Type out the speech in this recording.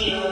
you.